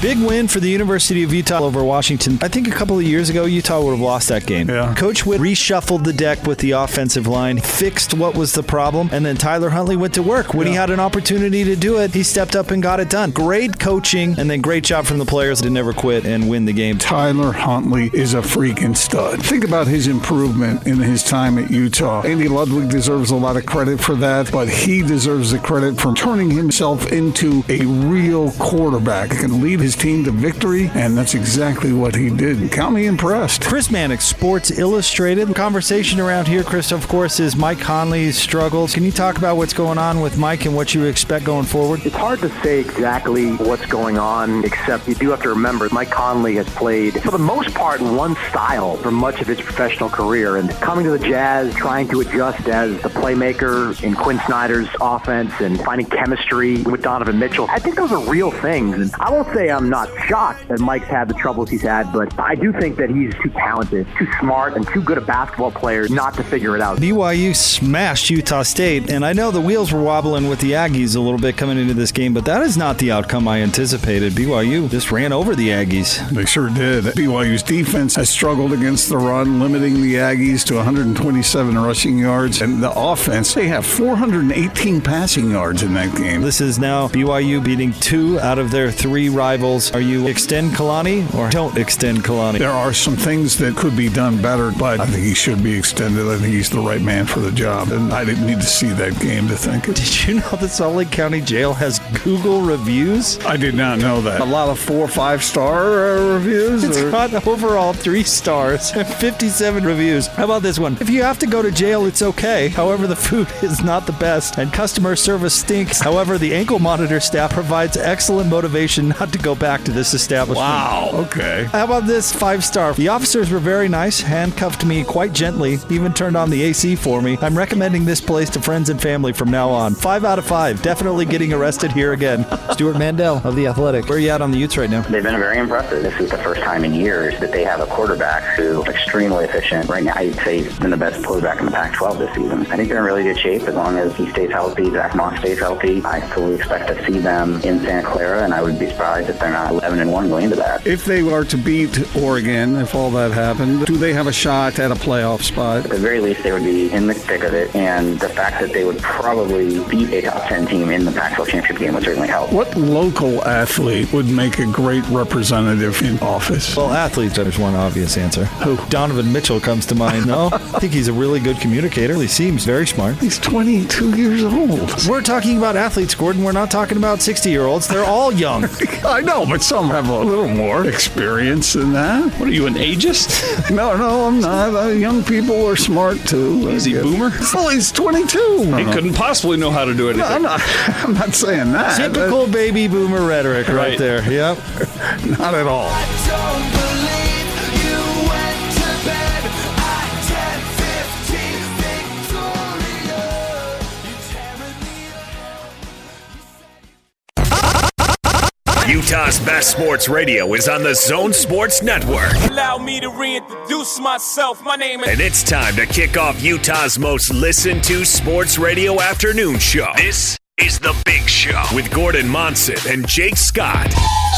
Big win for the University of Utah over Washington. I think a couple of years ago, Utah would have lost that game. Yeah. Coach Witt reshuffled the deck with the offensive line, fixed what was the problem, and then Tyler Huntley went to work. When he had an opportunity to do it, he stepped up and got it done. Great coaching, and then great job from the players to never quit and win the game. Tyler Huntley is a freaking stud. Think about his improvement in his time at Utah. Andy Ludwig deserves a lot of credit for that, but he deserves the credit for turning himself into a real quarterback. He can lead his team to victory, and that's exactly what he did. Count me impressed. Chris Mannix, Sports Illustrated. Conversation around here, Chris, of course, is Mike Conley's struggles. Can you talk about what's going on with Mike and what you expect going forward? It's hard to say exactly what's going on, except you do have to remember Mike Conley has played, for the most part, one style for much of his professional career. And coming to the Jazz, trying to adjust as the playmaker in Quin Snyder's offense and finding chemistry with Donovan Mitchell, I think those are real things. And I won't say I'm not shocked that Mike's had the troubles he's had, but I do think that he's too talented, too smart, and too good a basketball player not to figure it out. BYU smashed Utah State, and I know the wheels were wobbling with the Aggies a little bit coming into this game, but that is not the outcome I anticipated. BYU just ran over the Aggies. They sure did. BYU's defense has struggled against the run, limiting the Aggies to 127 rushing yards. And the offense, they have 418 passing yards in that game. This is now BYU beating two out of their three rivals. Are you extend Kalani or don't extend Kalani? There are some things that could be done better, but I think he should be extended. I think he's the right man for the job. And I didn't need to see that game to think it. Did you know that Salt Lake County Jail has Google reviews? I did not know that. A lot of four or five star uh, reviews. It's or- got overall three stars and 57 reviews. How about this one? If you have to go to jail, it's okay. However, the food is not the best and customer service stinks. However, the ankle monitor staff provides excellent motivation not to go back to this establishment. Wow. Okay. How about this five star? The officers were very nice, handcuffed me quite gently, even turned on the AC for me. I'm recommending this place to friends and family from now on. Five out of five. Definitely getting arrested here again. Stewart Mandel of The Athletic. Where are you at on the Utes right now? They've been very impressive. This is the first time in years that they have a quarterback who extremely efficient. Right now, I'd say he's been the best quarterback in the Pac-12 this season. I think they're in really good shape as long as he stays healthy, Zach Moss stays healthy. I fully expect to see them in Santa Clara, and I would be surprised if they're not 11 and 1 going into that. If they are to beat Oregon, if all that happened, do they have a shot at a playoff spot? At the very least, they would be in the thick of it, and the fact that they would probably beat a top 10 team in the Pac-12 championship game would certainly help. What local athlete would make a great representative in office? Well, athletes, there's one obvious answer. Who? Donovan Mitchell comes to mind. No, I think he's a really good communicator. He seems very smart. He's 22 years old. We're talking about athletes, Gordon. We're not talking about 60 year olds. They're all young. I know, but some have a little more experience than that. What are you, an ageist? No, no, I'm not. Uh, young people are smart too. Is he I guess. boomer? Well, he's 22. He couldn't possibly know how to do anything. No, I'm not. I'm not saying that. Typical baby boomer rhetoric right, Right. there. Yep. Not at all. Utah's best sports radio is on the Zone Sports Network. Allow me to reintroduce myself. My name is. And it's time to kick off Utah's most listened to sports radio afternoon show. This is The Big Show with Gordon Monson and Jake Scott.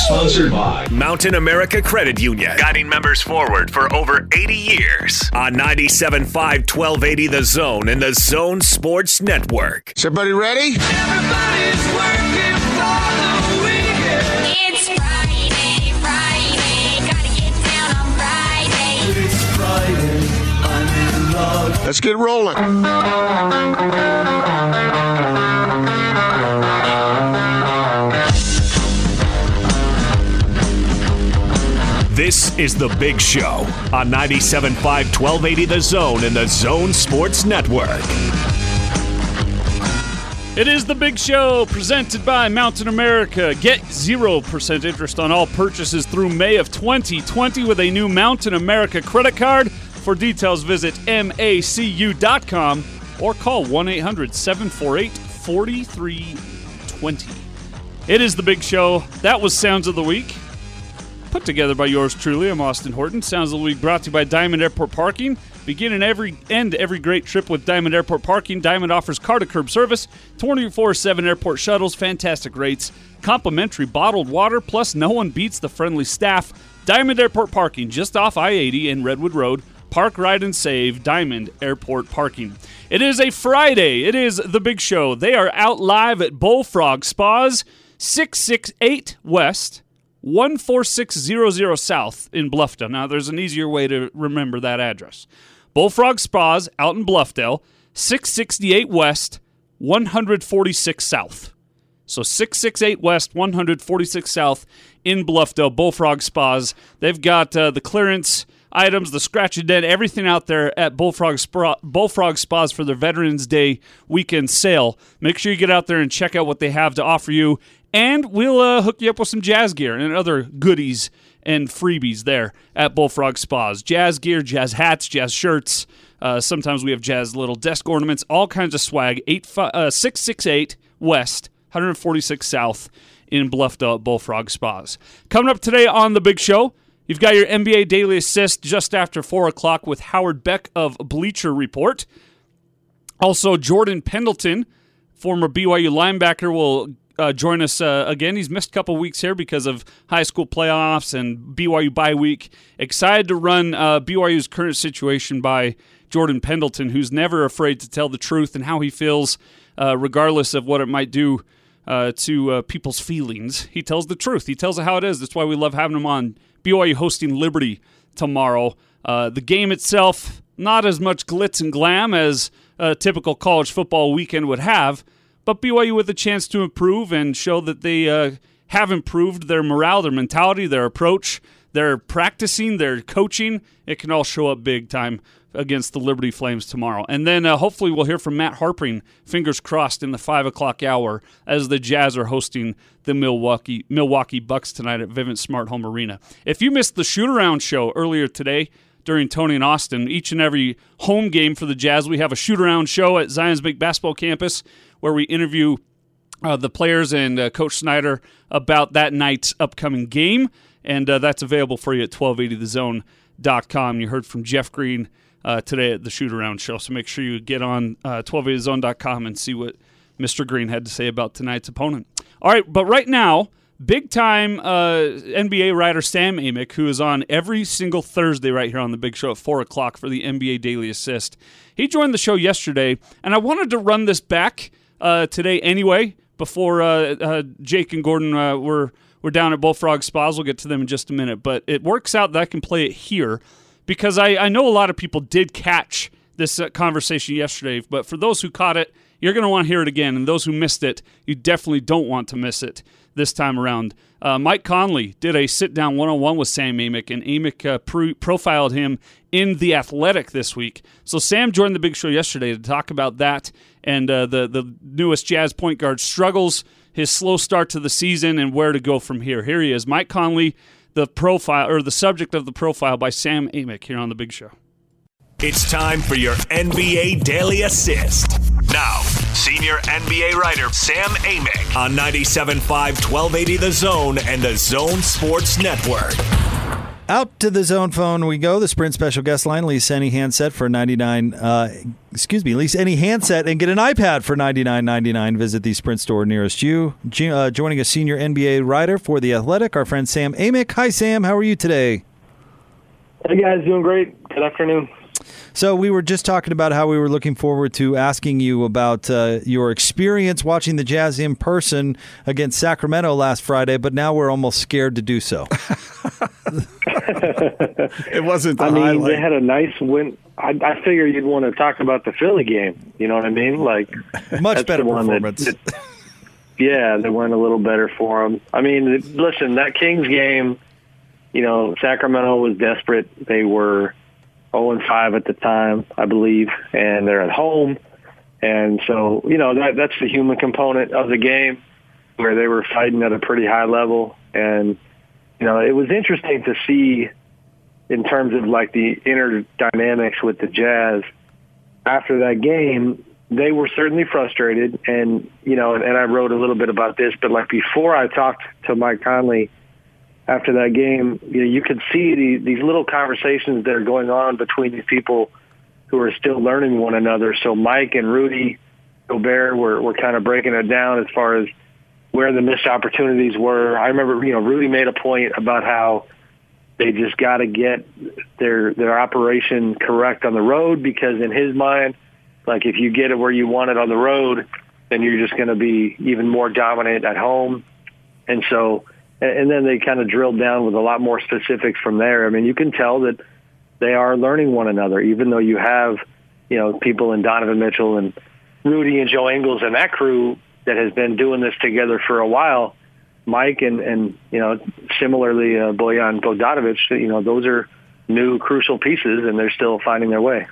Sponsored by Mountain America Credit Union, guiding members forward for over 80 years. On 97.5 1280 The Zone and the Zone Sports Network. Is everybody ready? Everybody's working Let's get rolling. This is The Big Show on 97.5 1280 The Zone and the Zone Sports Network. It is the big show presented by Mountain America. Get 0% interest on all purchases through May of 2020 with a new Mountain America credit card. For details, visit macu.com or call 1 800 748 4320. It is the big show. That was Sounds of the Week. Put together by yours truly, I'm Austin Horton. Sounds of the Week brought to you by Diamond Airport Parking. Begin and every end every great trip with Diamond Airport Parking. Diamond offers car to curb service, 24/7 airport shuttles, fantastic rates, complimentary bottled water, plus no one beats the friendly staff. Diamond Airport Parking, just off I-80 and Redwood Road. Park, ride, and save. Diamond Airport Parking. It is a Friday. It is the big show. They are out live at Bullfrog Spas, 668 West. 14600 South in Bluffdale. Now, there's an easier way to remember that address. Bullfrog Spas out in Bluffdale, 668 West, 146 South. So 668 West, 146 South in Bluffdale, Bullfrog Spas. They've got uh, the clearance items, the scratch and dent, everything out there at Bullfrog, Bullfrog Spas for their Veterans Day weekend sale. Make sure you get out there and check out what they have to offer you. And we'll uh, hook you up with some jazz gear and other goodies and freebies there at Bullfrog Spas. Jazz gear, jazz hats, jazz shirts. Uh, sometimes we have jazz little desk ornaments, all kinds of swag. Eight fi- uh, 668 West, 146 South in Bluffdale at Bullfrog Spas. Coming up today on The Big Show, you've got your NBA Daily Assist just after 4 o'clock with Howard Beck of Bleacher Report. Also, Jordan Pendleton, former BYU linebacker, will uh, join us uh, again. He's missed a couple weeks here because of high school playoffs and BYU bye week. Excited to run uh, BYU's current situation by Jordan Pendleton, who's never afraid to tell the truth and how he feels, uh, regardless of what it might do uh, to uh, people's feelings. He tells the truth. He tells it how it is. That's why we love having him on. BYU hosting Liberty tomorrow. Uh, the game itself, not as much glitz and glam as a typical college football weekend would have, but BYU with a chance to improve and show that they uh, have improved their morale, their mentality, their approach, their practicing, their coaching. It can all show up big time against the Liberty Flames tomorrow. And then uh, hopefully we'll hear from Matt Harpring, fingers crossed, in the 5 o'clock hour as the Jazz are hosting the Milwaukee, Milwaukee Bucks tonight at Vivint Smart Home Arena. If you missed the shoot around show earlier today, during Tony and Austin. Each and every home game for the Jazz, we have a shoot around show at Zions Bank Basketball Campus where we interview uh, the players and uh, Coach Snyder about that night's upcoming game. And uh, that's available for you at 1280thezone.com. You heard from Jeff Green uh, today at the shoot around show. So make sure you get on uh, 1280thezone.com and see what Mr. Green had to say about tonight's opponent. All right, but right now, big time uh, NBA writer Sam Amick, who is on every single Thursday right here on the Big Show at 4 o'clock for the NBA Daily Assist. He joined the show yesterday, and I wanted to run this back uh, today anyway before uh, uh, Jake and Gordon uh, were, were down at Bullfrog Spas. We'll get to them in just a minute, but it works out that I can play it here because I, I know a lot of people did catch this uh, conversation yesterday, but for those who caught it, you're going to want to hear it again. And those who missed it, you definitely don't want to miss it this time around. Uh, Mike Conley did a sit down one on one with Sam Amick, and Amick uh, pro- profiled him in The Athletic this week. So Sam joined the big show yesterday to talk about that and uh, the, the newest Jazz point guard struggles, his slow start to the season, and where to go from here. Here he is, Mike Conley, the profile or the subject of the profile by Sam Amick here on the big show. It's time for your NBA Daily Assist. Now, senior NBA writer Sam Amick on 97.5 1280 The Zone and the Zone Sports Network. Out to the zone phone we go. The Sprint special guest line. Lease any handset for ninety nine. Uh, excuse me. Lease any handset and get an iPad for ninety nine ninety nine. Visit the Sprint store nearest you. Uh, joining a senior NBA writer for the Athletic, our friend Sam Amick. Hi, Sam. How are you today? Hey guys, doing great. Good afternoon. So we were just talking about how we were looking forward to asking you about uh, your experience watching the Jazz in person against Sacramento last Friday, but now we're almost scared to do so. It wasn't the I mean, highlight. they had a nice win. I, I figured you'd want to talk about the Philly game. You know what I mean? Like Much That's better the one that- performance. that- yeah, they went a little better for them. I mean, listen, that Kings game. You know, Sacramento was desperate. They were 0 and 5 at the time, I believe, and they're at home. And so, you know, that that's the human component of the game where they were fighting at a pretty high level. And, you know, it was interesting to see in terms of like the inner dynamics with the Jazz after that game. They were certainly frustrated, and you know, and, and I wrote a little bit about this. But like before, I talked to Mike Conley after that game, you know, you could see the, these little conversations that are going on between these people who are still learning one another. So Mike and Rudy Gobert were, were kind of breaking it down as far as where the missed opportunities were. I remember, you know, Rudy made a point about how they just got to get their their operation correct on the road because in his mind, like if you get it where you want it on the road, then you're just going to be even more dominant at home. And so, and then they kind of drilled down with a lot more specifics from there. I mean, you can tell that they are learning one another, even though you have, you know, people in Donovan Mitchell and Rudy and Joe Ingles and that crew that has been doing this together for a while. Mike and and you know similarly uh, Bojan Bogdanovic, you know those are new crucial pieces, and they're still finding their way.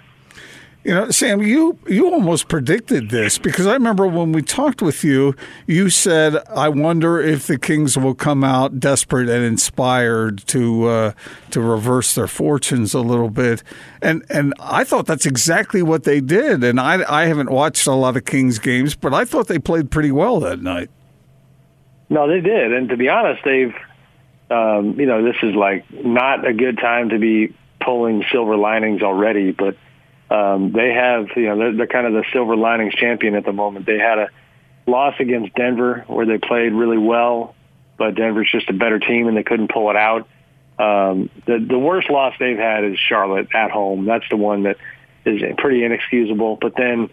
You know, Sam, you you almost predicted this because I remember when we talked with you, you said, "I wonder if the Kings will come out desperate and inspired to uh, to reverse their fortunes a little bit," and and I thought that's exactly what they did. And I I haven't watched a lot of Kings games, but I thought they played pretty well that night. No, they did, and to be honest, they've um, you know this is like not a good time to be pulling silver linings already, but um, they have you know they're, they're kind of the silver linings champion at the moment. They had a loss against Denver where they played really well, but Denver's just a better team and they couldn't pull it out. Um, the the worst loss they've had is Charlotte at home. That's the one that is pretty inexcusable. But then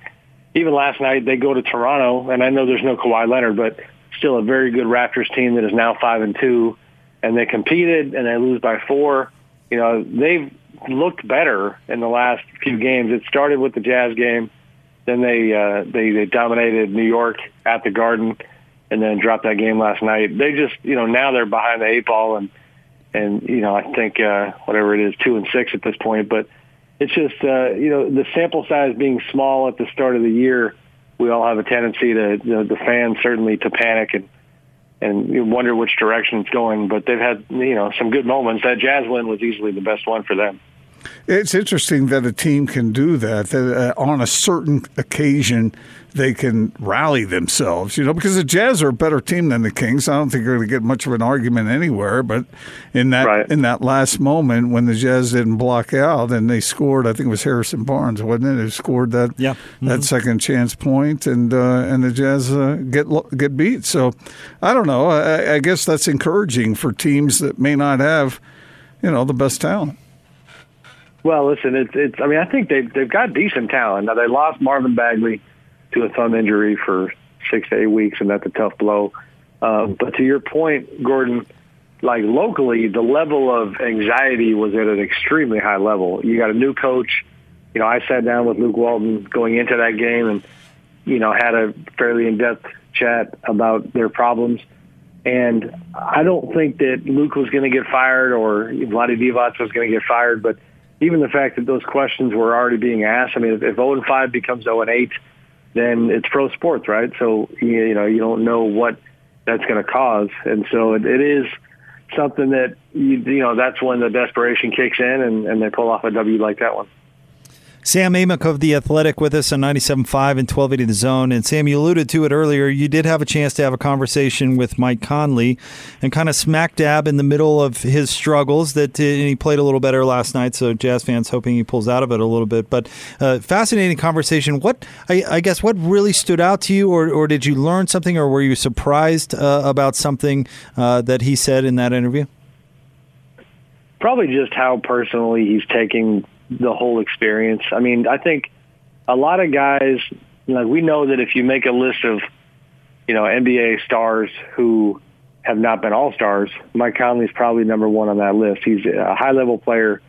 even last night they go to Toronto, and I know there's no Kawhi Leonard, but still a very good Raptors team that is now five and two, and they competed and they lose by four. You know they've looked better in the last few games. It started with the Jazz game, then they uh, they they dominated New York at the Garden, and then dropped that game last night. They just you know now they're behind the eight ball and and you know I think uh, whatever it is two and six at this point, but it's just uh, you know the sample size being small at the start of the year, we all have a tendency to you know, the fans certainly to panic and and you wonder which direction it's going. But they've had you know some good moments. That Jazz win was easily the best one for them. It's interesting that a team can do that. That uh, on a certain occasion they can rally themselves. You know, because the Jazz are a better team than the Kings. I don't think you're going to get much of an argument anywhere. But in that Right. in that last moment when the Jazz didn't block out and they scored, I think it was Harrison Barnes, wasn't it? Who scored that Yeah. that second chance point, and uh, and the Jazz uh, get get beat. So I don't know. I, I guess that's encouraging for teams that may not have, you know, the best talent. Well, listen, it's it's. I mean, I think they've they've got decent talent. Now they lost Marvin Bagley to a thumb injury for six to eight weeks, and that's a tough blow. Um, but to your point, Gordon, like locally, the level of anxiety was at an extremely high level. You got a new coach. You know, I sat down with Luke Walton going into that game, and you know had a fairly in-depth chat about their problems. And I don't think that Luke was going to get fired or Vlade Divac was going to get fired, but even the fact that those questions were already being asked. I mean, if, if 0 and 5 becomes 0 and 8, then it's pro sports, right? So you, know you don't know what that's going to cause, and so it, it is something that you, you know that's when the desperation kicks in, and, and they pull off a W like that one. Sam Amick of The Athletic with us on 97.5 and 1280 The Zone. And Sam, you alluded to it earlier. You did have a chance to have a conversation with Mike Conley and kind of smack dab in the middle of his struggles that uh, he played a little better last night. So Jazz fans hoping he pulls out of it a little bit. But uh, fascinating conversation. What, I, I guess, what really stood out to you or, or did you learn something or were you surprised uh, about something uh, that he said in that interview? probably just how personally he's taking the whole experience. I mean, I think a lot of guys, like we know that if you make a list of, you know, NBA stars who have not been all stars, Mike Conley's probably number one on that list. He's a high level player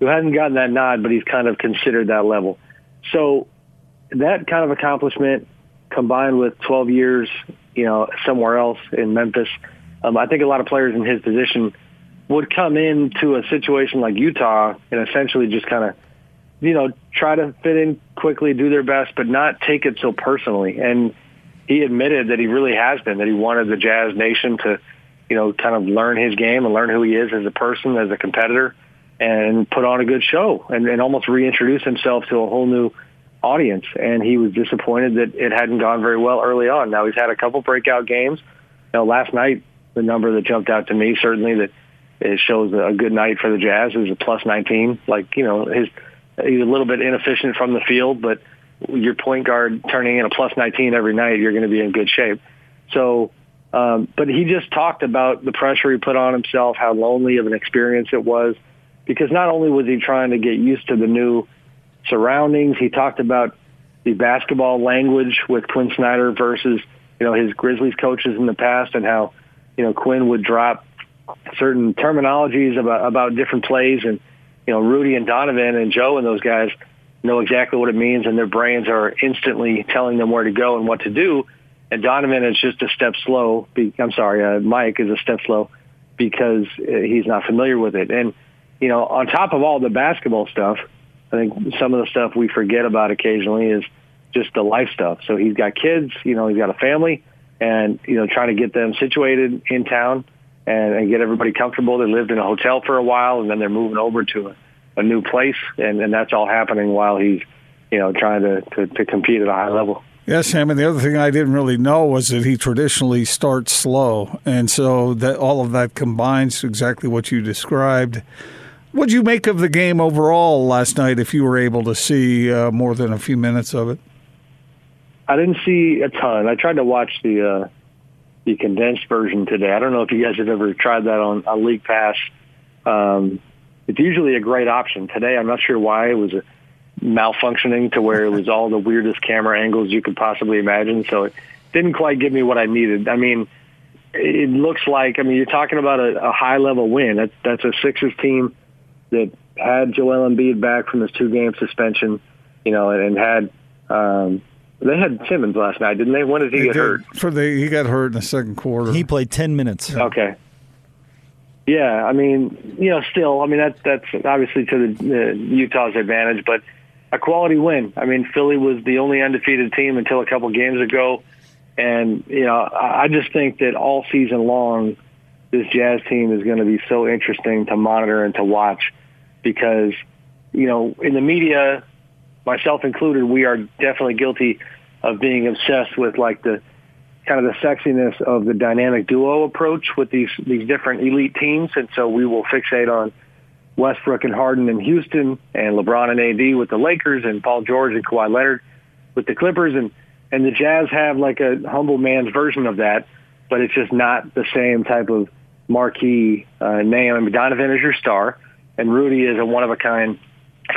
who hasn't gotten that nod, but he's kind of considered that level. So that kind of accomplishment combined with 12 years, you know, somewhere else in Memphis, um, I think a lot of players in his position would come into a situation like Utah and essentially just kind of, you know, try to fit in quickly, do their best, but not take it so personally. And he admitted that he really has been, that he wanted the Jazz Nation to, you know, kind of learn his game and learn who he is as a person, as a competitor, and put on a good show and, and almost reintroduce himself to a whole new audience. And he was disappointed that it hadn't gone very well early on. Now he's had a couple breakout games. You know, last night, the number that jumped out to me certainly that it shows a good night for the Jazz. Was a plus 19. Like you know, his he's a little bit inefficient from the field, but your point guard turning in a plus 19 every night, you're going to be in good shape. So, um, but he just talked about the pressure he put on himself, how lonely of an experience it was, because not only was he trying to get used to the new surroundings, he talked about the basketball language with Quin Snyder versus you know his Grizzlies coaches in the past, and how you know Quin would drop certain terminologies about about different plays, and you know Rudy and Donovan and Joe and those guys know exactly what it means, and their brains are instantly telling them where to go and what to do. And Donovan is just a step slow. Be, I'm sorry, uh, Mike is a step slow because uh, he's not familiar with it. And you know, on top of all the basketball stuff, I think some of the stuff we forget about occasionally is just the life stuff. So he's got kids, you know, he's got a family, and you know, trying to get them situated in town and, and get everybody comfortable. They lived in a hotel for a while, and then they're moving over to a, a new place, and, and that's all happening while he's, you know, trying to, to, to compete at a high level. Yes, Sam. And the other thing I didn't really know was that he traditionally starts slow, and so that all of that combines to exactly what you described. What'd you make of the game overall last night? If you were able to see uh, more than a few minutes of it, I didn't see a ton. I tried to watch the uh, the condensed version today. I don't know if you guys have ever tried that on, on League Pass. Um, it's usually a great option. Today, I'm not sure why it was malfunctioning to where it was all the weirdest camera angles you could possibly imagine. So it didn't quite give me what I needed. I mean, it looks like I mean you're talking about a, a high level win. That's that's a Sixers team that had Joel Embiid back from his two game suspension, you know, and, and had um, they had Simmons last night, didn't they? When did he They get did- hurt? For the he got hurt in the second quarter. He played 10 minutes. Okay. Yeah, I mean, you know, still, I mean, that, that's obviously to the uh, Utah's advantage, but a quality win. I mean, Philly was the only undefeated team until a couple games ago, and you know, I I just think that all season long, this Jazz team is going to be so interesting to monitor and to watch, because you know, in the media, myself included, we are definitely guilty of being obsessed with like the kind of the sexiness of the dynamic duo approach with these these different elite teams, and so we will fixate on Westbrook and Harden in Houston, and LeBron and AD with the Lakers, and Paul George and Kawhi Leonard with the Clippers, and and the Jazz have like a humble man's version of that, but it's just not the same type of marquee uh, name. I mean, Donovan is your star, and Rudy is a one of a kind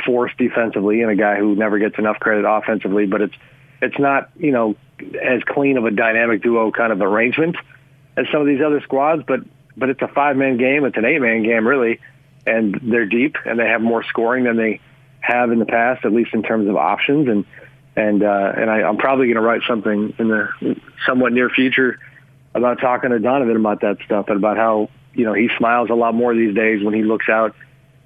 force defensively, and a guy who never gets enough credit offensively, but it's it's not you know as clean of a dynamic duo kind of arrangement as some of these other squads, but but it's a five man game. It's an eight man game really, and they're deep and they have more scoring than they have in the past, at least in terms of options. And and uh, and I, I'm probably going to write something in the somewhat near future about talking to Donovan about that stuff and about how you know he smiles a lot more these days when he looks out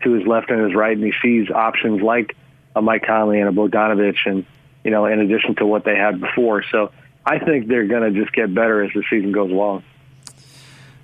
to his left and his right and he sees options like a Mike Conley and a Bogdanovic and you know in addition to what they had before. So I think they're going to just get better as the season goes along.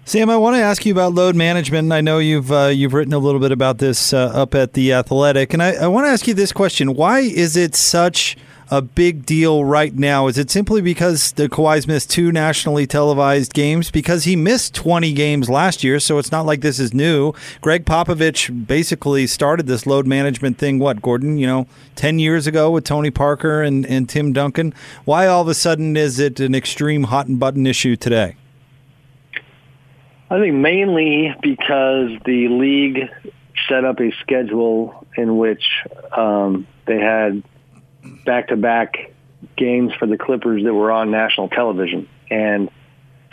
Sam, I want to ask you about load management. I know you've uh, you've written a little bit about this uh, up at the Athletic, and I, I want to ask you this question: Why is it such a big deal right now? Is it simply because the Kawhi's missed two nationally televised games? Because he missed 20 games last year, so it's not like this is new. Gregg Popovich basically started this load management thing. What, Gordon? You know, 10 years ago with Tony Parker and, and Tim Duncan. Why all of a sudden is it an extreme hot and button issue today? I think mainly because the league set up a schedule in which um, they had back-to-back games for the Clippers that were on national television, and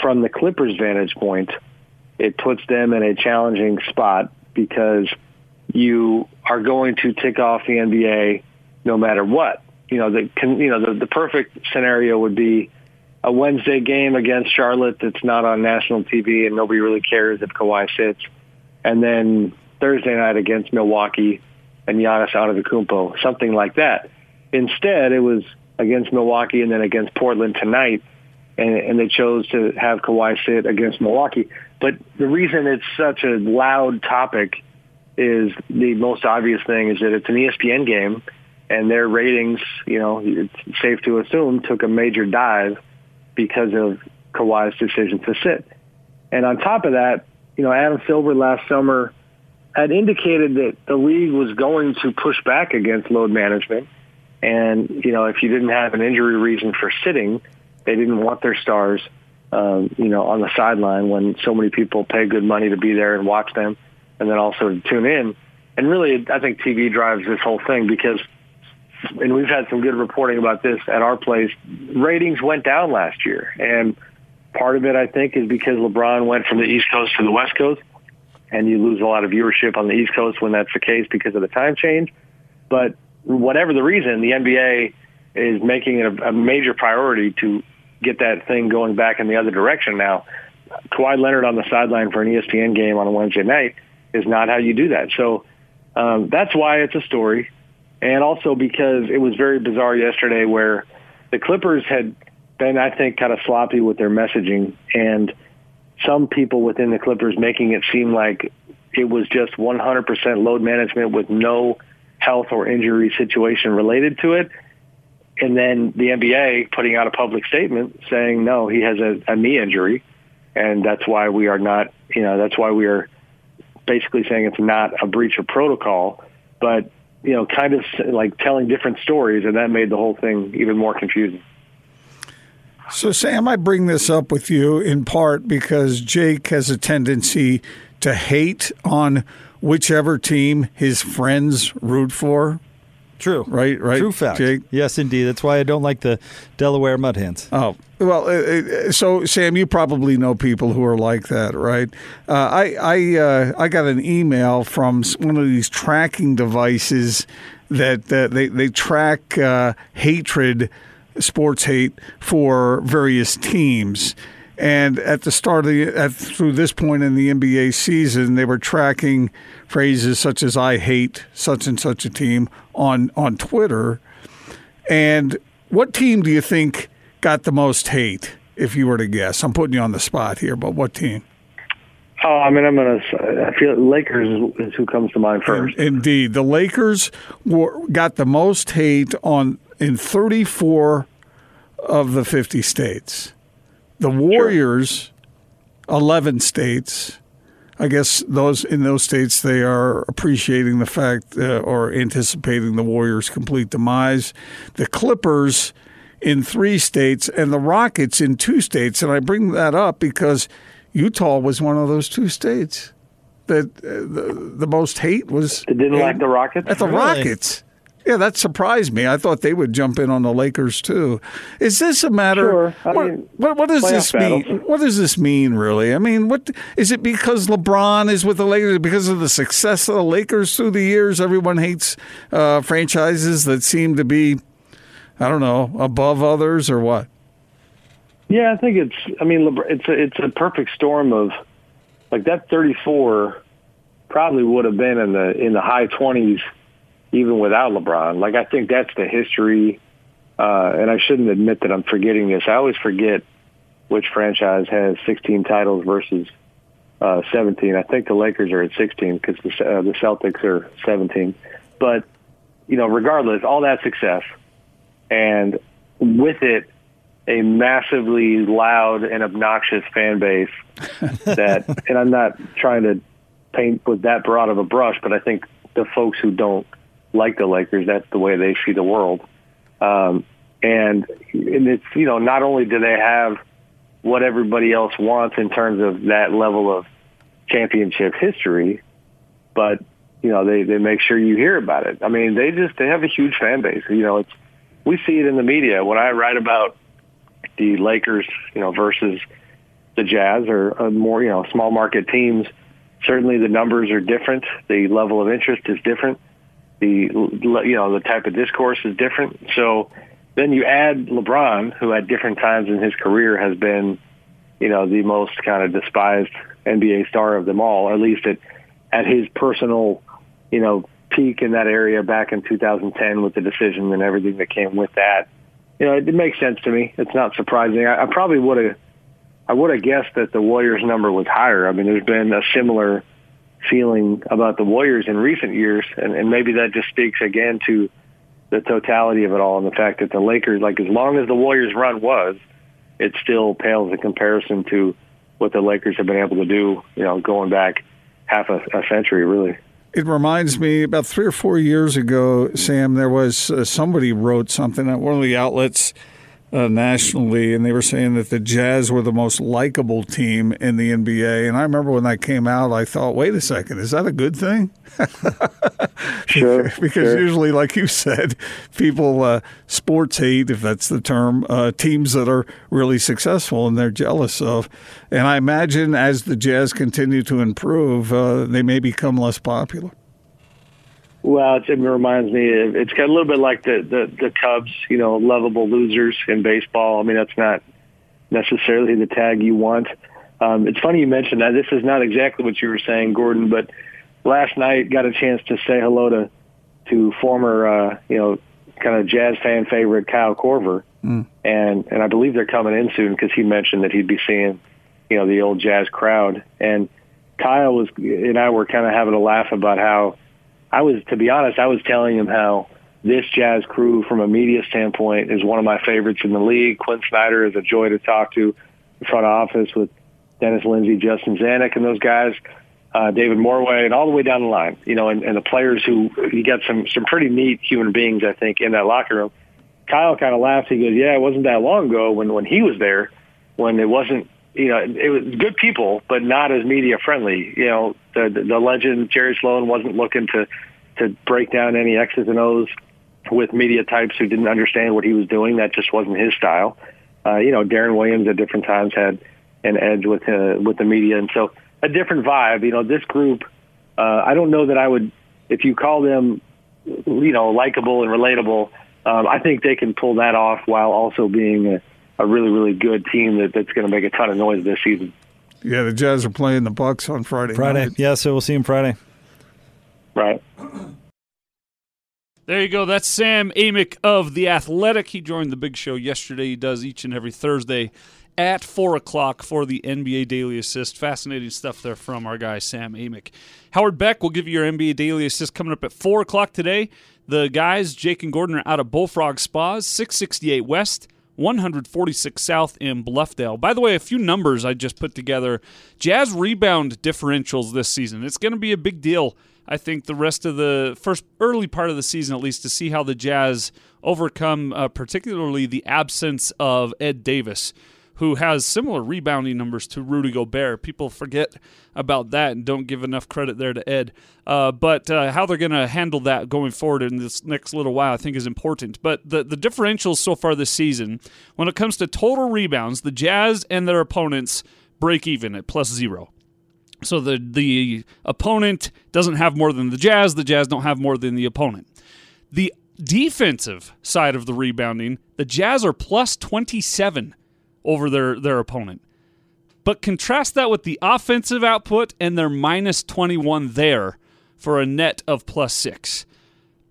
from the Clippers' vantage point, it puts them in a challenging spot because you are going to tick off the NBA no matter what. You know, the you know the, the perfect scenario would be a Wednesday game against Charlotte that's not on national TV and nobody really cares if Kawhi sits, and then Thursday night against Milwaukee and Giannis Antetokounmpo, something like that. Instead, it was against Milwaukee and then against Portland tonight, and, and they chose to have Kawhi sit against Milwaukee. But the reason it's such a loud topic is the most obvious thing is that it's an ESPN game, and their ratings, you know, it's safe to assume, took a major dive because of Kawhi's decision to sit. And on top of that, you know, Adam Silver last summer had indicated that the league was going to push back against load management. And, you know, if you didn't have an injury reason for sitting, they didn't want their stars, um, you know, on the sideline when so many people pay good money to be there and watch them and then also to tune in. And really, I think TV drives this whole thing because, and we've had some good reporting about this at our place, ratings went down last year. And part of it, I think, is because LeBron went from the East Coast to the West Coast and you lose a lot of viewership on the East Coast when that's the case because of the time change. But whatever the reason, the NBA is making it a, a major priority to get that thing going back in the other direction now. Kawhi Leonard on the sideline for an ESPN game on a Wednesday night is not how you do that. So um, that's why it's a story. And also because it was very bizarre yesterday where the Clippers had been, I think, kind of sloppy with their messaging and some people within the Clippers making it seem like it was just 100% load management with no health or injury situation related to it. And then the NBA putting out a public statement saying, no, he has a, a knee injury. And that's why we are not, you know, that's why we are basically saying it's not a breach of protocol, but, you know, kind of like telling different stories. And that made the whole thing even more confusing. So, Sam, I bring this up with you in part because Jake has a tendency to hate on whichever team his friends root for. True. Right, right, True fact. Jake? Yes, indeed. That's why I don't like the Delaware Mud Hens. Oh well, so Sam, you probably know people who are like that, right? Uh, I I uh, I got an email from one of these tracking devices that uh, they they track uh, hatred, sports hate for various teams. And at the start of the at, through this point in the NBA season, they were tracking phrases such as "I hate such and such a team" on on Twitter. And what team do you think got the most hate? If you were to guess, I'm putting you on the spot here, but what team? Oh, I mean, I'm going to, I feel Lakers is who comes to mind first. Indeed, the Lakers were, got the most hate on in 34 of the 50 states. The Warriors, 11 states. I guess those in those states they are appreciating the fact uh, or anticipating the Warriors' complete demise. The Clippers in three states and the Rockets in two states, and I bring that up because Utah was one of those two states that uh, the, the most hate was. They didn't like the Rockets? At the Really? Rockets. Yeah, that surprised me. I thought they would jump in on the Lakers too. Is this a matter? Sure. What, mean, what, what does this mean? battles. What does this mean, really? I mean, what is it because LeBron is with the Lakers? Because of the success of the Lakers through the years, everyone hates uh, franchises that seem to be, I don't know, above others or what? Yeah, I think it's. I mean, it's a it's a perfect storm of like that 34 probably would have been in the in the high 20s even without LeBron. Like I think that's the history. Uh, and I shouldn't admit that I'm forgetting this. I always forget which franchise has 16 titles versus uh, 17. I think the Lakers are at 16 because the, uh, the Celtics are 17. But you know, regardless, all that success and with it a massively loud and obnoxious fan base that and I'm not trying to paint with that broad of a brush, but I think the folks who don't like the Lakers, that's the way they see the world. Um, and and it's you know, not only do they have what everybody else wants in terms of that level of championship history, but you know, they, they make sure you hear about it. I mean, they just they have a huge fan base. You know, it's we see it in the media when I write about the Lakers, you know, versus the Jazz or uh, more, you know, small market teams. Certainly, the numbers are different. The level of interest is different. The you know the type of discourse is different. So then you add LeBron, who at different times in his career has been, you know, the most kind of despised NBA star of them all, at least at at his personal, you know, peak in that area back in 2010 with the decision and everything that came with that. You know, it, it makes sense to me. It's not surprising. I, I probably would have, I would have guessed that the Warriors number was higher. I mean, there's been a similar feeling about the Warriors in recent years, and, and maybe that just speaks again to the totality of it all and the fact that the Lakers, like as long as the Warriors run was, it still pales in comparison to what the Lakers have been able to do. You know, going back half a, a century, really. It reminds me about three or four years ago, Sam. There was uh, somebody wrote something at one of the outlets uh, nationally, and they were saying that the Jazz were the most likable team in the NBA. And I remember when that came out, I thought, wait a second, is that a good thing? Sure, because sure. usually, like you said, people uh, sports hate, if that's the term, uh, teams that are really successful and they're jealous of. And I imagine as the Jazz continue to improve, uh, they may become less popular. Well, it, reminds me. Of, it's got a little bit like the, the the Cubs, you know, lovable losers in baseball. I mean, that's not necessarily the tag you want. Um, it's funny you mentioned that. This is not exactly what you were saying, Gordon, but last night got a chance to say hello to to former, uh, you know, kind of jazz fan favorite Kyle Korver, and and I believe they're coming in soon because he mentioned that he'd be seeing, you know, the old jazz crowd. And Kyle was and I were kind of having a laugh about how I was, to be honest, I was telling him how this jazz crew, from a media standpoint, is one of my favorites in the league. Quin Snyder is a joy to talk to. The front office with Dennis Lindsey, Justin Zanik, and those guys, uh, David Morway, and all the way down the line. You know, and, and the players who you got some some pretty neat human beings, I think, in that locker room. Kyle kind of laughs. He goes, "Yeah, it wasn't that long ago when when he was there, when it wasn't." You know, it was good people, but not as media friendly. You know, the the, legend Jerry Sloan wasn't looking to to break down any X's and O's with media types who didn't understand what he was doing. That just wasn't his style. Uh, you know, Deron Williams at different times had an edge with uh, with the media, and so a different vibe. You know, this group. Uh, I don't know that I would, if you call them, you know, likable and relatable. Um, I think they can pull that off while also being a, a really, really good team that, that's going to make a ton of noise this season. Yeah, the Jazz are playing the Bucks on Friday. Friday. night. Yeah, so we'll see him Friday. Right. There you go. That's Sam Amick of The Athletic. He joined the big show yesterday. He does each and every Thursday at 4 o'clock for the NBA Daily Assist. Fascinating stuff there from our guy, Sam Amick. Howard Beck will give you your NBA Daily Assist coming up at 4 o'clock today. The guys, Jake and Gordon, are out of Bullfrog Spas, 668 West. 146 South in Bluffdale. By the way, a few numbers I just put together. Jazz rebound differentials this season. It's going to be a big deal I think the rest of the first early part of the season, at least, to see how the Jazz overcome, uh, particularly the absence of Ed Davis, who has similar rebounding numbers to Rudy Gobert. People forget about that and don't give enough credit there to Ed. Uh, but uh, how they're going to handle that going forward in this next little while, I think, is important. But the, the differentials so far this season, when it comes to total rebounds, the Jazz and their opponents break even at plus zero. So the the opponent doesn't have more than the Jazz. The Jazz don't have more than the opponent. The defensive side of the rebounding, the Jazz are plus 27 over their their opponent. But contrast that with the offensive output and their minus 21 there for a net of plus 6.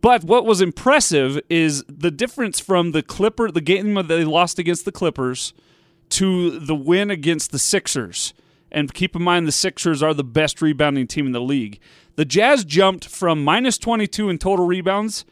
But what was impressive is the difference from the Clipper the game that they lost against the Clippers to the win against the Sixers. And keep in mind, the Sixers are the best rebounding team in the league. The Jazz jumped from minus 22 in total rebounds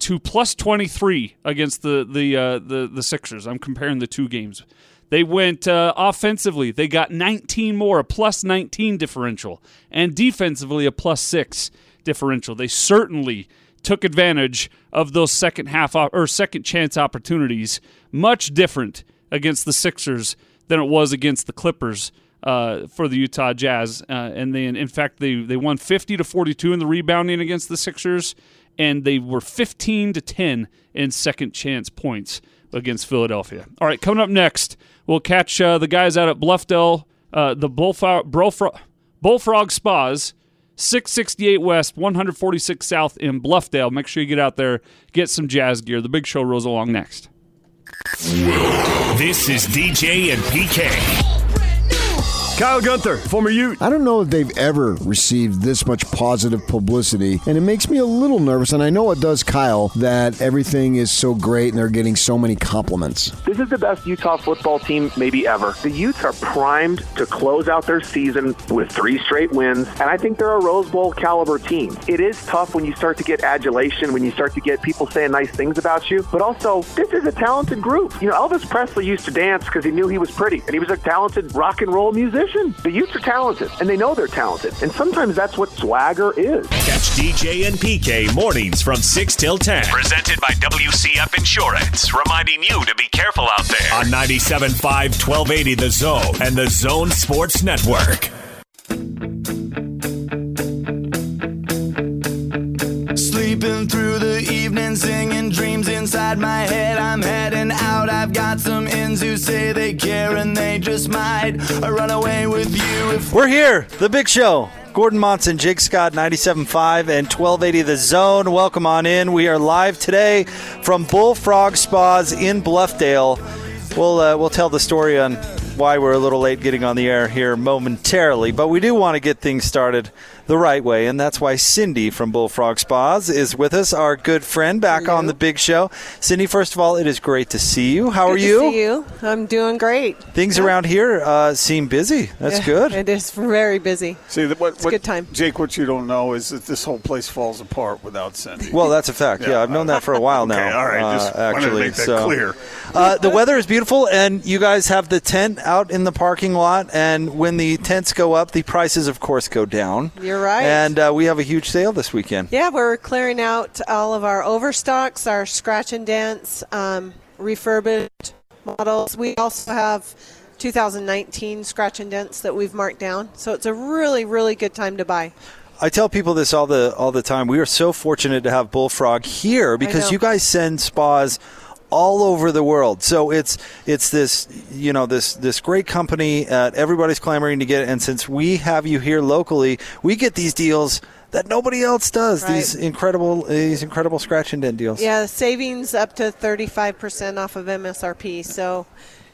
to plus 23 against the the uh, the the Sixers. I'm comparing the two games. They went uh, offensively. They got 19 more, a plus 19 differential, and defensively a plus six differential. They certainly took advantage of those second half op- or second chance opportunities. Much different against the Sixers than it was against the Clippers uh, for the Utah Jazz. Uh, and they, in fact, they they won 50 to 42 in the rebounding against the Sixers, and they were 15 to 10 in second chance points against Philadelphia. All right, coming up next, we'll catch uh, the guys out at Bluffdale, uh, the Bullfrog, Spas. 668 West, 146 South in Bluffdale. Make sure you get out there, get some jazz gear. The big show rolls along next. This is DJ and PK. Kyle Gunther, former Ute. I don't know if they've ever received this much positive publicity, and it makes me a little nervous. And I know it does Kyle that everything is so great and they're getting so many compliments. This is the best Utah football team maybe ever. The Utes are primed to close out their season with three straight wins, and I think they're a Rose Bowl caliber team. It is tough when you start to get adulation, when you start to get people saying nice things about you, but also this is a talented group. You know, Elvis Presley used to dance because he knew he was pretty, and he was a talented rock and roll musician. Competition. The Utes are talented, and they know they're talented. And sometimes that's what swagger is. Catch DJ and PK mornings from 6 till 10. Presented by WCF Insurance, reminding you to be careful out there. On 97.5 1280 The Zone and the Zone Sports Network. Sleeping through the evening, singing dreams inside my head. I'm heading out. I've got some ends who say they care and they just might I run away with you if We're here, the big show. Gordon Monson, Jake Scott, 97.5 and 1280 The Zone. Welcome on in. We are live today from Bullfrog Spas in Bluffdale. We'll, uh, we'll tell the story on why we're a little late getting on the air here momentarily, but we do want to get things started the right way, and that's why Cindy from Bullfrog Spas is with us, our good friend back on the big show. Cindy, first of all, it is great to see you. How are Good to you? see you. I'm doing great. Things around here uh, seem busy. That's Yeah, good. It is very busy. See, what, It's a good time. Jake, what you don't know is that this whole place falls apart without Cindy. Well, that's a fact. Yeah, I've known that for a while now. Okay, all right, uh, just wanted to actually, make that so clear. Uh, the weather is beautiful, and you guys have the tent out in the parking lot. And when the tents go up, the prices, of course, go down. You're right. And uh, we have a huge sale this weekend. Yeah, we're clearing out all of our overstocks, our scratch and dents, um, refurbished models. We also have 2019 scratch and dents that we've marked down. So it's a really, really good time to buy. I tell people this all the all the time. We are so fortunate to have Bullfrog here because you guys send spas all over the world. So it's it's this you know this this great company. Uh, everybody's clamoring to get it, and since we have you here locally, we get these deals that nobody else does. Right. These incredible these incredible scratch and dent deals. Yeah, savings up to 35% off of MSRP. So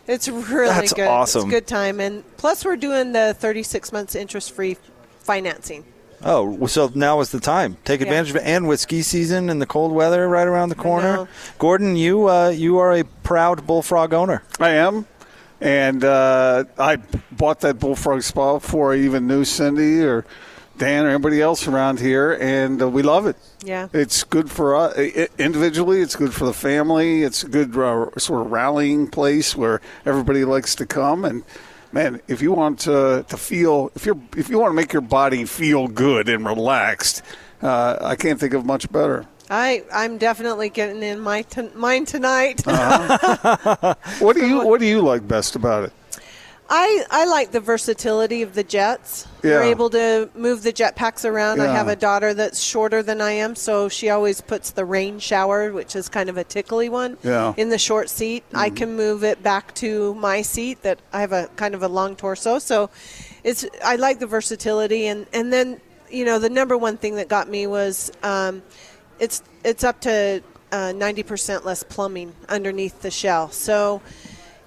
it's really That's good. awesome. It's a good time. And plus, we're doing the 36 months interest free financing. Oh, so now is the time. Take Yeah. advantage of it, and with ski season and the cold weather right around the corner. Gordon, you uh, you are a proud Bullfrog owner. I am. And uh, I bought that Bullfrog Spa before I even knew Cindy or Dan or anybody else around here, and uh, we love it. Yeah. It's good for us i- individually. It's good for the family. It's a good uh, sort of rallying place where everybody likes to come. And man, if you want to, to feel, if you're, if you want to make your body feel good and relaxed, uh, I can't think of much better. I, I'm definitely getting in my t- mine tonight. What do you What do you like best about it? I, I like the versatility of the jets. You're able to move the jet packs around. I have a daughter that's shorter than I am, so she always puts the rain shower, which is kind of a tickly one, Yeah. in the short seat. I can move it back to my seat that I have a kind of a long torso. So it's I like the versatility and, and then, you know, the number one thing that got me was um, it's it's up to uh, 90% less plumbing underneath the shell. So,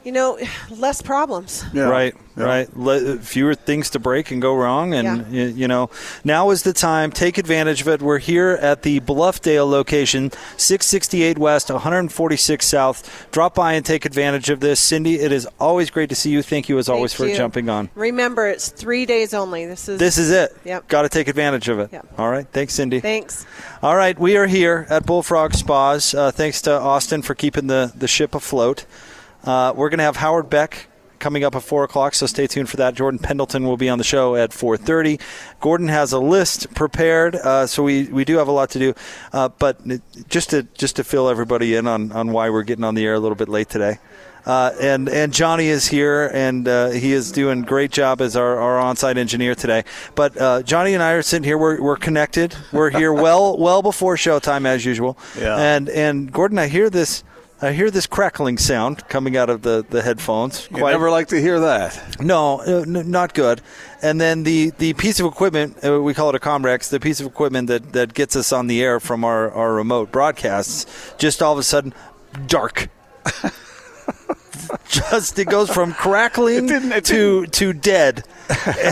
you know, less problems. Right, right. Le- fewer things to break and go wrong, and y- you know, now is the time. Take advantage of it. We're here at the Bluffdale location, 668 West, 146 South. Drop by and take advantage of this. Cindy, it is always great to see you. Thank you as always Thank for you. jumping on. Remember, it's three days only. This is This is it. Yep. Got to take advantage of it. Yep. All right. Thanks, Cindy. Thanks. All right, we are here at Bullfrog Spas. Uh, thanks to Austin for keeping the, the ship afloat. Uh, we're going to have Howard Beck coming up at four o'clock, so stay tuned for that. Jordan Pendleton will be on the show at four thirty. Gordon has a list prepared, uh, so we, we do have a lot to do. Uh, but just to just to fill everybody in on, on why we're getting on the air a little bit late today. Uh, and and Johnny is here, and uh, he is doing a great job as our, our on-site engineer today. But uh, Johnny and I are sitting here. We're, we're connected. We're here well well before showtime as usual. Yeah. And and Gordon, I hear this. I hear this crackling sound coming out of the, the headphones. You never like to hear that. No, uh, n- not good. And then the, the piece of equipment, uh, we call it a Comrex, the piece of equipment that, that gets us on the air from our, our remote broadcasts, just all of a sudden, dark. just it goes from crackling to to dead.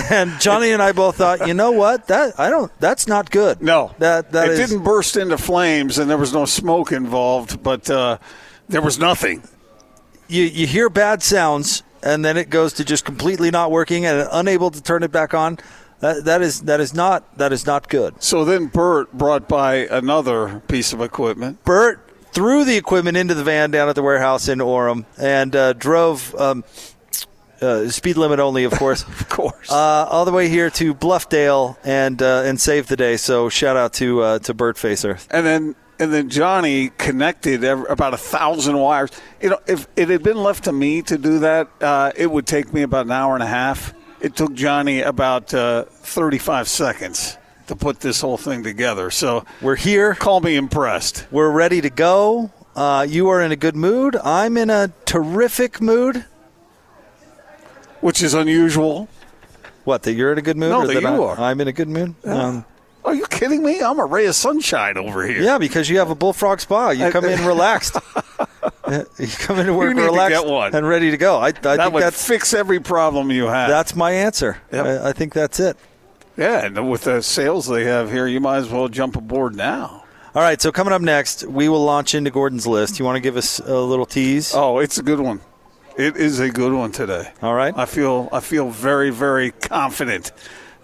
and Johnny and I both thought, you know what? That I don't. That's not good. No, that that it is- didn't burst into flames, and there was no smoke involved, but uh, there was nothing. you, you hear bad sounds and then it goes to just completely not working and unable to turn it back on. That, that is that is not that is not good. So then Bert brought by another piece of equipment. Bert threw the equipment into the van down at the warehouse in Orem and uh, drove um, uh, speed limit only, of course. of course. Uh, all the way here to Bluffdale and uh, and save the day. So shout out to uh, to Bert Facer. And then and then Johnny connected about a thousand wires. You know, if it had been left to me to do that, uh, it would take me about an hour and a half. It took Johnny about uh, 35 seconds to put this whole thing together. So we're here. Call me impressed. We're ready to go. Uh, you are in a good mood. I'm in a terrific mood. Which is unusual. What, that you're in a good mood? No, or that you I, are. I'm in a good mood? Um, Are you kidding me? I'm a ray of sunshine over here. yeah, because you have a bullfrog spa. You come in relaxed. You come into work relaxed and ready to go. I, I that think would fix every problem you have. that's my answer. I, I think that's it. yeah, and with the sales they have here, you might as well jump aboard now. All right, so coming up next, we will launch into Gordon's list. You want to give us a little tease? Oh, it's a good one. It is a good one today. All right. I feel I feel very very confident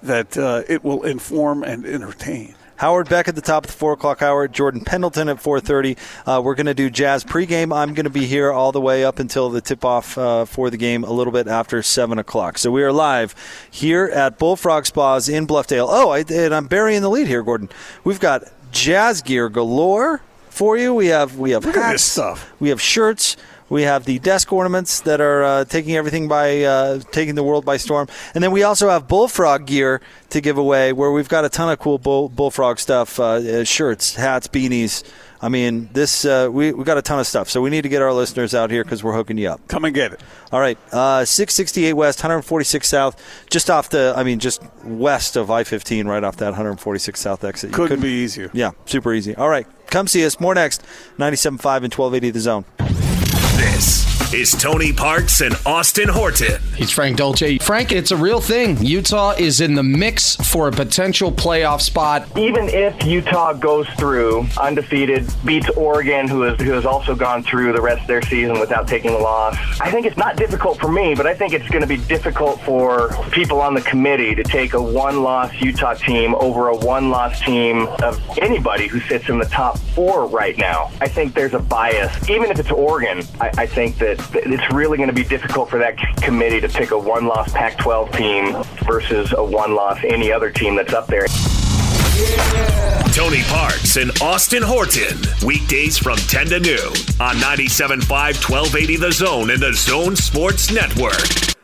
that uh, it will inform and entertain. Howard Beck at the top of the four o'clock hour. Jordan Pendleton at four thirty. Uh, we're going to do jazz pregame. I'm going to be here all the way up until the tip off uh, for the game, a little bit after seven o'clock. So we are live here at Bullfrog Spas in Bluffdale. Oh, I, and I'm burying the lead here, Gordon. We've got jazz gear galore for you. We have we have Look at hats, this stuff. We have shirts. We have the desk ornaments that are uh, taking everything by uh, taking the world by storm, and then we also have bullfrog gear to give away, where we've got a ton of cool bull, bullfrog stuff: uh, uh, shirts, hats, beanies. I mean, this uh, we we got a ton of stuff, so we need to get our listeners out here because we're hooking you up. Come and get it. All right, uh, 668 West, 146 South, just off the, I mean, just west of I-15, right off that 146 South exit. You Couldn't be easier. Yeah, super easy. All right, come see us. More next, 97.5 and 1280 The Zone. This is Tony Parks and Austin Horton. He's Frank Dolce. Frank, it's a real thing. Utah is in the mix for a potential playoff spot. Even if Utah goes through undefeated, beats Oregon, who has, who has also gone through the rest of their season without taking a loss, I think it's not difficult for me, but I think it's going to be difficult for people on the committee to take a one-loss Utah team over a one-loss team of anybody who sits in the top four right now. I think there's a bias. Even if it's Oregon, I, I think that it's really going to be difficult for that committee to pick a one-loss Pac-12 team versus a one-loss any other team that's up there. Tony Parks and Austin Horton. Weekdays from 10 to noon on 97.5, 1280 The Zone and The Zone Sports Network.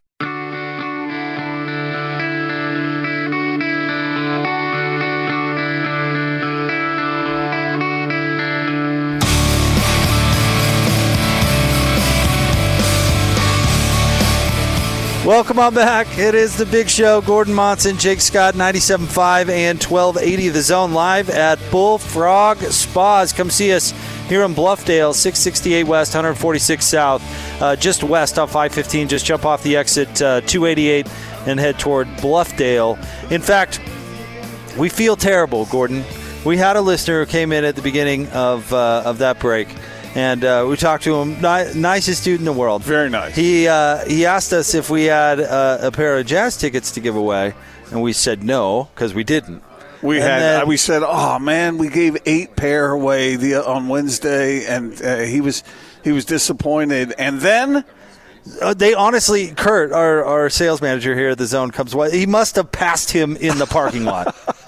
Welcome on back. It is the big show. Gordon Monson, Jake Scott, 97.5 and 1280 The Zone live at Bullfrog Spas. Come see us here in Bluffdale, 668 West, 146 South, uh, just west off 515. Just jump off the exit uh, 288 and head toward Bluffdale. In fact, we feel terrible, Gordon. We had a listener who came in at the beginning of, uh, of that break. And uh, we talked to him. Ni- nicest dude in the world. Very nice. He uh, he asked us if we had uh, a pair of jazz tickets to give away, and we said no because we didn't. We And had then- uh, we said, "Oh man, we gave eight pair away the on Wednesday," and uh, he was he was disappointed. And then Uh, they honestly, Kurt, our, our sales manager here at the zone, comes. He must have passed him in the parking lot.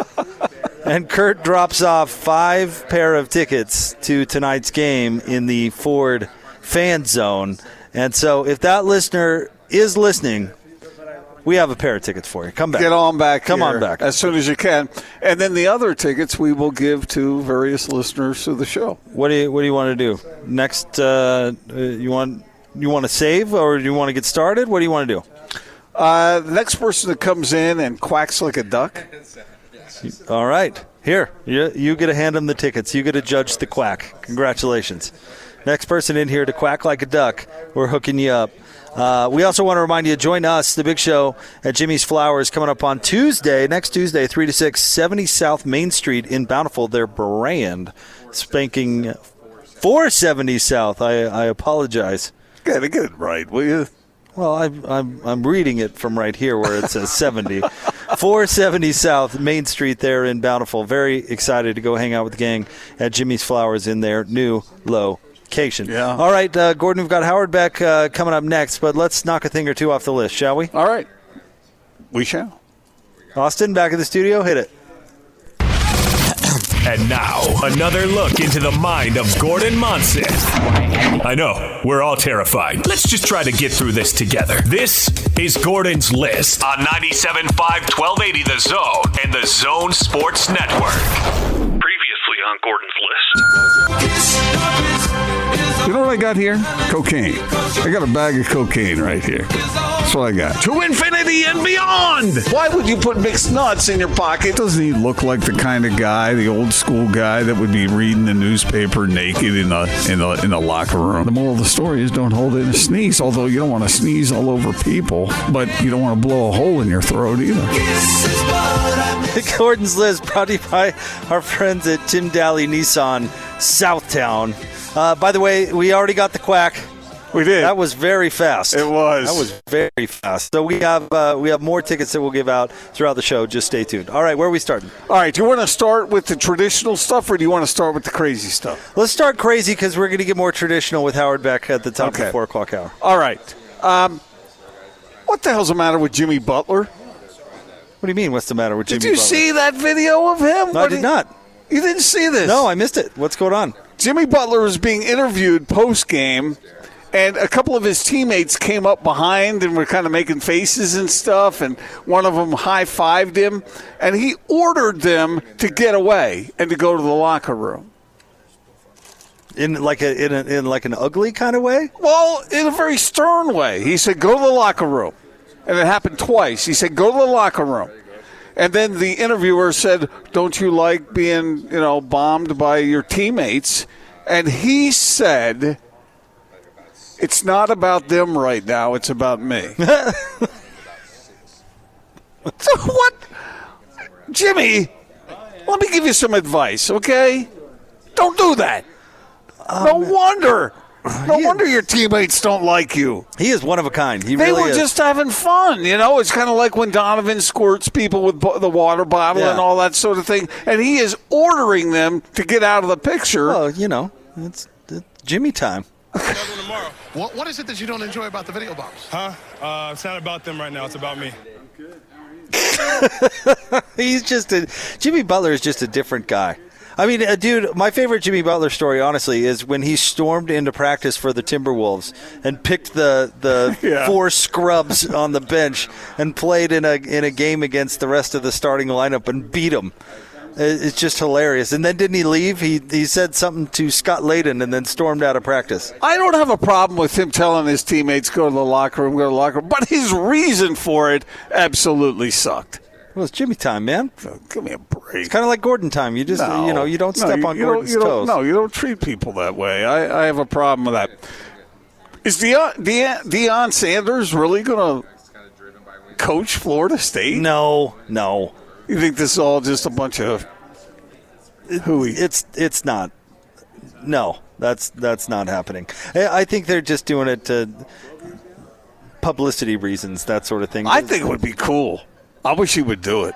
and Kurt drops off five pair of tickets to tonight's game in the Ford fan zone. And so, if that listener is listening, we have a pair of tickets for you. Come back. get on back, Come on back. as soon as you can. And then the other tickets we will give to various listeners to the show. What do you What do you want to do next? Uh, uh, you want you want to save or do you want to get started? What do you want to do? Uh, the next person that comes in and quacks like a duck. All right, here you you get to hand them the tickets. You get to judge the quack. Congratulations. Next person in here to quack like a duck. We're hooking you up. Uh, we also want to remind you to join us, the big show at Jimmy's Flowers, coming up on Tuesday, next Tuesday, 3 to 6, 70 South Main Street in Bountiful, their brand. Spanking 470 South. I, I apologize. Got to get it right, will you? Well, I'm, I'm, I'm reading it from right here where it says 70. 470 South Main Street there in Bountiful. Very excited to go hang out with the gang at Jimmy's Flowers in their new location. Yeah. All right, uh, Gordon, we've got Howard Beck uh, coming up next, but let's knock a thing or two off the list, shall we? All right. We shall. Austin, back in the studio, hit it. And now, another look into the mind of Gordon Monson. I know, we're all terrified. Let's just try to get through this together. This is Gordon's List on 97.5 1280 The Zone and The Zone Sports Network. Previously on Gordon's List. You know what I got here? Cocaine. I got a bag of cocaine right here. That's what I got. To infinity and beyond. Why would you put mixed nuts in your pocket? Doesn't he look like the kind of guy, the old school guy that would be reading the newspaper naked in the in the in the locker room? The moral of the story is don't hold in a sneeze. Although you don't want to sneeze all over people, but you don't want to blow a hole in your throat either. The Gordon's List brought to you by our friends at Tim Dahle Nissan Southtown. Uh, by the way, we already got the quack. We did. That was very fast. It was. That was very fast. So we have uh, we have more tickets that we'll give out throughout the show. Just stay tuned. All right, where are we starting? All right, do you want to start with the traditional stuff or do you want to start with the crazy stuff? Let's start crazy because we're going to get more traditional with Howard Beck at the top of the four o'clock hour. All right. Um, what the hell's the matter with Jimmy Butler? What do you mean? What's the matter with Jimmy? Did you Butler? see that video of him? No, I did he- not. You didn't see this? No, I missed it. What's going on? Jimmy Butler was being interviewed post game, and a couple of his teammates came up behind and were kind of making faces and stuff, and one of them high fived him, and he ordered them to get away and to go to the locker room. In like a in, a, in like an ugly kind of way. Well, in a very stern way. He said, "Go to the locker room," and it happened twice. He said, "Go to the locker room." And then the interviewer said, "Don't you like being, you know, bombed by your teammates?" And he said, "It's not about them right now. It's about me." so what, Jimmy? Let me give you some advice, okay? Don't do that. no oh, wonder. No wonder your teammates don't like you. He is one of a kind. He they really were is. just having fun, you know. It's kind of like when Donovan squirts people with bo- the water bottle Yeah. and all that sort of thing, and he is ordering them to get out of the picture. Well, you know, it's, it's Jimmy time. What, what is it that you don't enjoy about the video bombs? Huh? Uh, it's not about them right now. It's about me. He's just a Jimmy Butler is just a different guy. I mean, uh, dude, my favorite Jimmy Butler story, honestly, is when he stormed into practice for the Timberwolves and picked the the Yeah. four scrubs on the bench and played in a in a game against the rest of the starting lineup and beat them. It's just hilarious. And then didn't he leave? He he said something to Scott Layden and then stormed out of practice. I don't have a problem with him telling his teammates go to the locker room, go to the locker room, but his reason for it absolutely sucked. Well, it's Jimmy time, man. Give me a break. It's kind of like Gordon time. You just No. you know you don't No, step you- on you Gordon's you toes. No, you don't treat people that way. I, I have a problem with that. Is Deion, Deion, uh, Deion Sanders really going to coach Florida State? No, no. You think this is all just a bunch of hooey? It's it's not. No, that's that's not happening. I I think they're just doing it to publicity reasons, that sort of thing. I think it would be cool. I wish he would do it.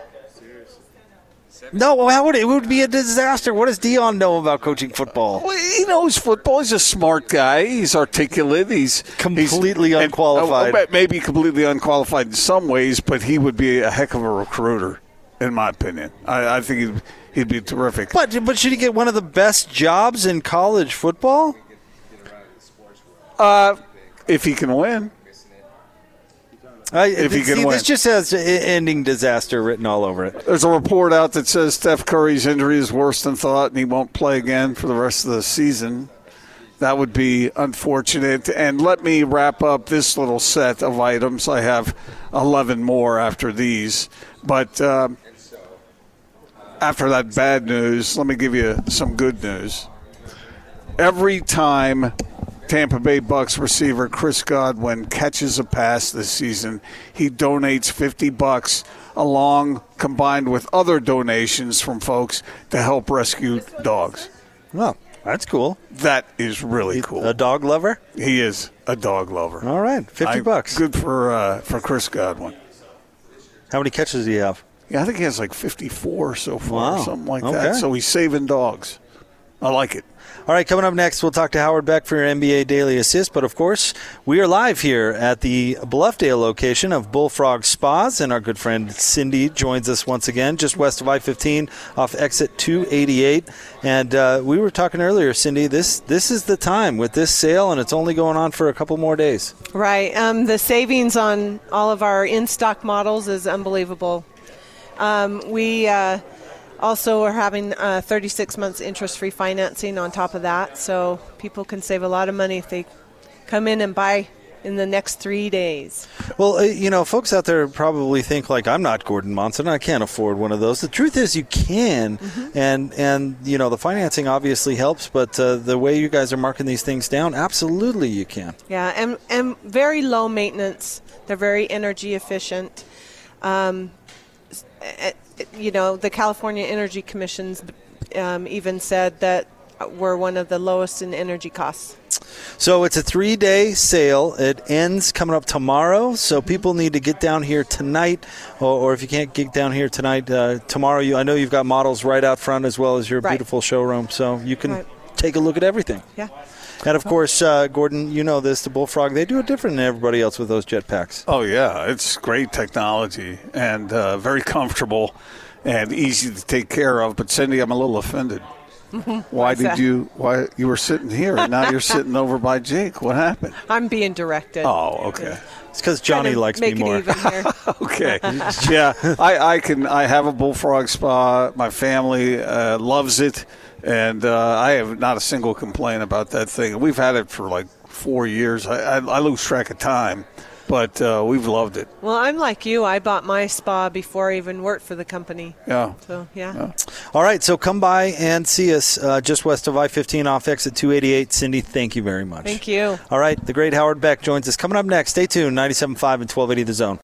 No, how would it, it would be a disaster? What does Deion know about coaching football? Well, he knows football. He's a smart guy. He's articulate. He's Completely he's, unqualified. and- oh, maybe completely unqualified in some ways, but he would be a heck of a recruiter, in my opinion. I, I think he'd, he'd be terrific. But but should he get one of the best jobs in college football? Uh, if he can win. I, If he can see, win. This just has ending disaster written all over it. There's a report out that says Steph Curry's injury is worse than thought, and he won't play again for the rest of the season. That would be unfortunate. And let me wrap up this little set of items. I have 11 more after these. But um, after that bad news, let me give you some good news. Every time Tampa Bay Bucks receiver Chris Godwin catches a pass this season, he donates 50 bucks along combined with other donations from folks to help rescue dogs. Well, that's cool. That is really cool. A dog lover? He is a dog lover. All right, 50 I- bucks. Good for uh, for Chris Godwin. How many catches do you have? Yeah, I think he has like 54 so far, Wow. something like Okay. that. So he's saving dogs. I like it. All right, coming up next, we'll talk to Howard Beck for your NBA Daily Assist. But of course, we are live here at the Bluffdale location of Bullfrog Spas, and our good friend Cindy joins us once again, just west of I-15 off exit 288. And uh, we were talking earlier, Cindy. This this is the time with this sale, and it's only going on for a couple more days. Right. Um, the savings on all of our in stock models is unbelievable. Um, we uh, also we're having uh, 36 months interest free financing on top of that, so people can save a lot of money if they come in and buy in the next three days. Well, uh, you know, folks out there probably think like I'm not Gordon Monson. I can't afford one of those. The truth is, you can, and and you know the financing obviously helps, but uh, the way you guys are marking these things down, absolutely you can. Yeah, and, and very low maintenance. They're very energy efficient. Um, eh, you know, the California Energy Commission's um, even said that we're one of the lowest in energy costs. So it's a three day sale. It ends coming up tomorrow. So people need to get down here tonight, or, or if you can't get down here tonight, uh, tomorrow. You, I know you've got models right out front as well as your Right. beautiful showroom, so you can Right. take a look at everything. Yeah. And of course, uh, Gordon, you know this. The Bullfrog, they do it different than everybody else with those jetpacks. Oh yeah, it's great technology and uh, very comfortable and easy to take care of. But Cindy, I'm a little offended. Why did that? you? Why you were sitting here and now you're sitting over by Jake? What happened? I'm being directed. Oh, okay. It's because Johnny likes make me it more. even here. okay. Yeah, I, I can. I have a bullfrog spa. My family uh, loves it, and uh, I have not a single complaint about that thing. We've had it for like four years. I, I, I lose track of time, but uh, we've loved it. Well, I'm like you. I bought my spa before I even worked for the company. Yeah. So, yeah. All right, so come by and see us uh, just west of I 15 off exit 288. Cindy, thank you very much. Thank you. All right, the great Howard Beck joins us. Coming up next, stay tuned 97.5 and 1280 The Zone.